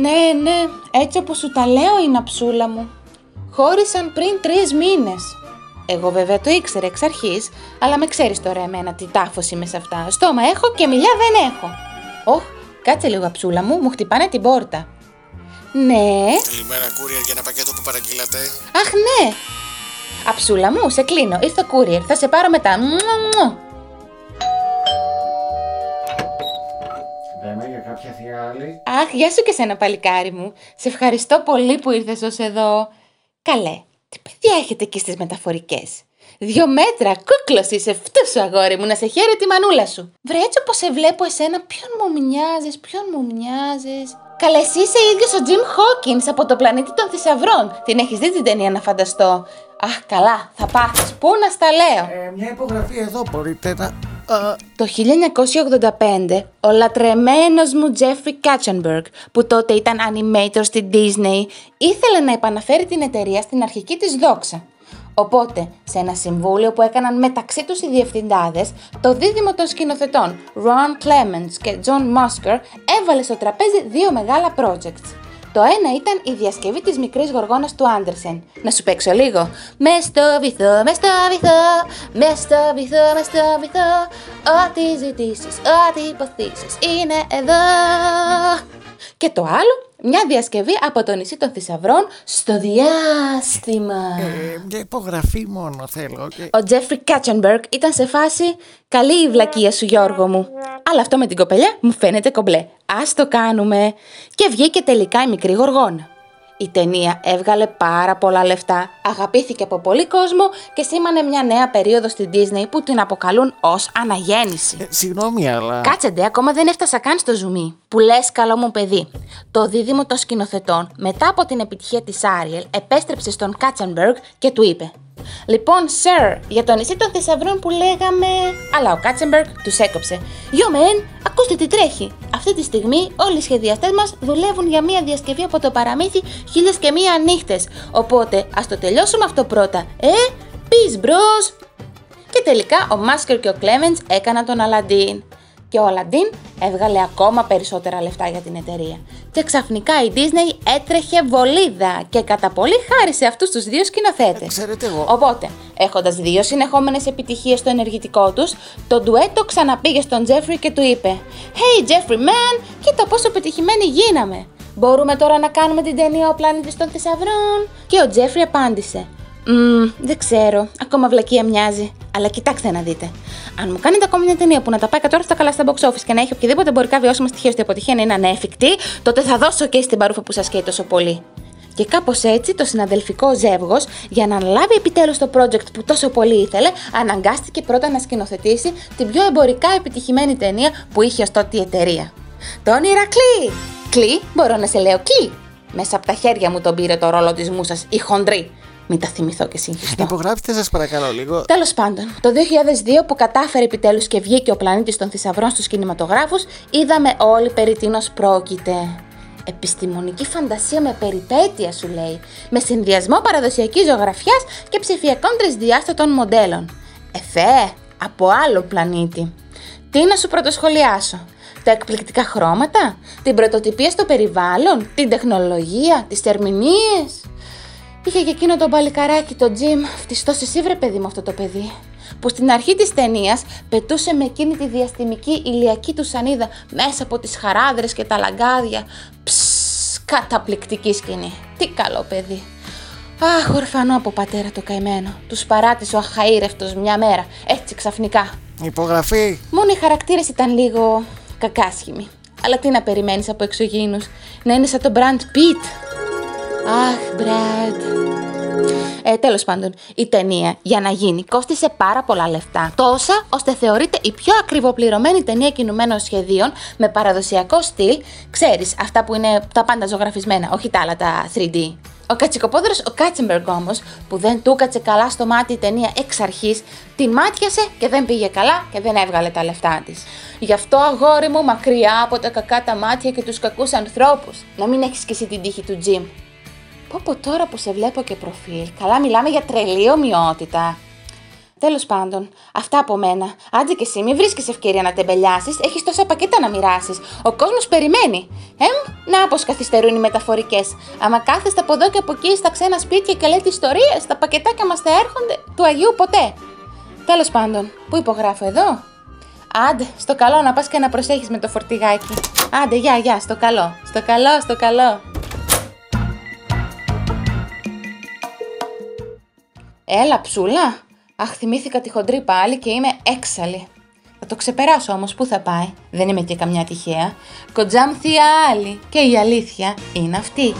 Ναι, ναι, έτσι όπως σου τα λέω είναι αψούλα μου. Χώρισαν πριν τρεις μήνες. Εγώ βέβαια το ήξερα εξ αρχής, αλλά με ξέρεις τώρα εμένα τι τάφος είμαι σε αυτά. Στόμα έχω και μιλιά δεν έχω. Όχ, κάτσε λίγο αψούλα μου, μου χτυπάνε την πόρτα. Ναι. Καλημέρα, courier, για ένα πακέτο που παραγγείλατε. Αχ, ναι. Αψούλα μου, σε κλείνω. Ήρθε ο courier. Θα σε πάρω μετά. Μουα, μουα. Κάποια θεία άλλη. Αχ, γεια σου και σένα παλικάρι μου. Σε ευχαριστώ πολύ που ήρθες ως εδώ. Καλέ, τι παιδιά έχετε εκεί στις μεταφορικές. Δύο μέτρα, κούκλος είσαι, φτού σου αγόρι μου, να σε χαίρε τη μανούλα σου. Βρε έτσι όπως σε βλέπω εσένα, ποιον μου μοιάζεις, ποιον μου μοιάζεις. Καλέ, εσύ είσαι ίδιος ο Jim Hawkins από το πλανήτη των θησαυρών. Την έχεις δει την ταινία να φανταστώ. Αχ, καλά, θα πάθεις. Πού να στα λέω; Ε, μια υπογραφή εδώ μπορείτε να... Α, Το 1985, ο λατρεμένος μου Jeffrey Katzenberg, που τότε ήταν animator στη Disney, ήθελε να επαναφέρει την εταιρεία στην αρχική της δόξα. Οπότε, σε ένα συμβούλιο που έκαναν μεταξύ τους οι διευθυντάδες, το δίδυμο των σκηνοθετών Ron Clements και John Musker έβαλε στο τραπέζι δύο μεγάλα projects. Το ένα ήταν η διασκευή της μικρής γοργόνας του Άντερσεν. Να σου παίξω λίγο. Με στο βυθό, με στο βυθό, με στο βυθό, με στο βυθό. Ό,τι ζητήσεις, ό,τι υποθήσεις είναι εδώ. Και το άλλο, μια διασκευή από το νησί των θησαυρών στο διάστημα. ε, μια υπογραφή μόνο θέλω. Και... Ο Τζέφρι Κάτσενμπεργκ ήταν σε φάση «Καλή η βλακεία σου Γιώργο μου». Αλλά αυτό με την κοπελιά μου φαίνεται κομπλέ. Ας το κάνουμε. Και βγήκε τελικά η μικρή γοργόνα. Η ταινία έβγαλε πάρα πολλά λεφτά, αγαπήθηκε από πολύ κόσμο και σήμανε μια νέα περίοδο στην Disney που την αποκαλούν ως αναγέννηση. Ε, συγγνώμη, αλλά... Κάτσε ντε, ακόμα δεν έφτασα καν στο ζουμί. Που λες, καλό μου παιδί. Το δίδυμο των σκηνοθετών, μετά από την επιτυχία της Άριελ, επέστρεψε στον Κάτσενμπεργκ και του είπε: Λοιπόν, Sir, για το νησί των θησαυρών που λέγαμε. Αλλά ο Κάτσενμπεργκ τους έκοψε. Yo, man, ακούστε τι τρέχει. Αυτή τη στιγμή όλοι οι σχεδιαστές μας δουλεύουν για μια διασκευή από το παραμύθι χίλιες και μία νύχτες. Οπότε, ας το τελειώσουμε αυτό πρώτα. Ε, peace, bros. Και τελικά ο Μάσκερ και ο Κλέμεντς έκαναν τον Αλαντίν. Και ο Αλαντίν έβγαλε ακόμα περισσότερα λεφτά για την εταιρεία. Και ξαφνικά η Disney έτρεχε βολίδα και κατά πολύ χάρη σε αυτούς τους δύο σκηνοθέτες. Ξέρετε εγώ... Οπότε, έχοντας δύο συνεχόμενες επιτυχίες στο ενεργητικό τους, το ντουέτο ξαναπήγε στον Τζέφρι και του είπε «Hey Jeffrey man, κοίτα πόσο πετυχημένοι γίναμε. Μπορούμε τώρα να κάνουμε την ταινία «Ο πλανήτης των θησαυρών» Και ο Τζέφρι απάντησε Μμμ, δεν ξέρω. Ακόμα βλακεία μοιάζει. Αλλά κοιτάξτε να δείτε. Αν μου κάνετε ακόμη μια ταινία που να τα πάει κατόρθωτα καλά στα box office και να έχει οποιαδήποτε εμπορικά βιώσιμα στοιχεία ώστε η αποτυχία να είναι ανέφικτη, τότε θα δώσω και στην παρούφα που σας καίει τόσο πολύ. Και κάπως έτσι το συναδελφικό ζεύγος, για να αναλάβει επιτέλους το project που τόσο πολύ ήθελε, αναγκάστηκε πρώτα να σκηνοθετήσει την πιο εμπορικά επιτυχημένη ταινία που είχε ως τότε η εταιρεία. Τον Ηρακλή! Κλή, μπορώ να σε λέω κλή. Μέσα από τα χέρια μου τον πήρε το ρόλο της μουσας η χοντρή. Μην τα θυμηθώ και συγχυστώ. Υπογράψτε σας παρακαλώ λίγο. Τέλος πάντων, το 2002 που κατάφερε επιτέλους και βγήκε ο πλανήτης των θησαυρών στους κινηματογράφους, είδαμε όλοι περί τίνος πρόκειται. Επιστημονική φαντασία με περιπέτεια σου λέει, με συνδυασμό παραδοσιακής ζωγραφιάς και ψηφιακών τρισδιάστατων μοντέλων. Εφέ, από άλλο πλανήτη. Τι να σου πρωτοσχολιάσω; Τα εκπληκτικά χρώματα, την πρωτοτυπία στο περιβάλλον, την τεχνολογία, τις ερμηνείες. Είχε και εκείνο το μπαλικαράκι, το Τζιμ, φτιστός εσύ βρε παιδί μου αυτό το παιδί. Που στην αρχή της ταινίας πετούσε με εκείνη τη διαστημική ηλιακή του σανίδα μέσα από τις χαράδρες και τα λαγκάδια. Ψσσ, καταπληκτική σκηνή. Τι καλό παιδί. Αχ, ορφανό από πατέρα το καημένο. Τους παράτησε ο αχαήρευτος μια μέρα, έτσι ξαφνικά. Υπογραφή. Μόνο οι χαρακτήρες ήταν λίγο κακάσχημοι. Αλλά τι να περιμένεις από εξωγήινους, να είναι σαν τον Brand Pitt. Αχ, Μπραντ. Ε, Τέλος πάντων, η ταινία για να γίνει κόστισε πάρα πολλά λεφτά. Τόσα ώστε θεωρείται η πιο ακριβοπληρωμένη ταινία κινουμένων σχεδίων με παραδοσιακό στυλ. Ξέρεις, αυτά που είναι τα πάντα ζωγραφισμένα, όχι τα άλλα τα 3D. Ο κατσικοπόδρος ο Κάτσεμπεργκ όμως, που δεν του κάτσε καλά στο μάτι η ταινία εξ αρχής, την μάτιασε και δεν πήγε καλά και δεν έβγαλε τα λεφτά της. Γι' αυτό αγόρι μου μακριά από τα κακά τα μάτια και τους κακούς ανθρώπους. Να μην έχεις και εσύ την τύχη του Τζιμ. Πω πω τώρα που σε βλέπω και προφίλ. Καλά μιλάμε για τρελή ομοιότητα. Τέλος πάντων, αυτά από μένα. Άντε και εσύ, μην βρίσκεις ευκαιρία να τεμπελιάσεις. Έχεις τόσα πακέτα να μοιράσεις. Ο κόσμος περιμένει. Εμ, Να πως καθυστερούν οι μεταφορικές. Άμα κάθεστε από εδώ και από εκεί στα ξένα σπίτια και λέτε ιστορίες, τα πακετάκια μας θα έρχονται του Αγίου ποτέ. Τέλος πάντων, πού υπογράφω εδώ; Άντε, στο καλό να πας και να προσέχεις με το φορτηγάκι. Άντε, γεια, γεια, στο καλό, στο καλό, στο καλό. Έλα, ψούλα. Αχ, θυμήθηκα τη χοντρή πάλι και είμαι έξαλλη. Θα το ξεπεράσω όμως, πού θα πάει. Δεν είμαι και καμιά τυχαία. Κοντζάμ θεία άλλη. Και η αλήθεια είναι αυτή.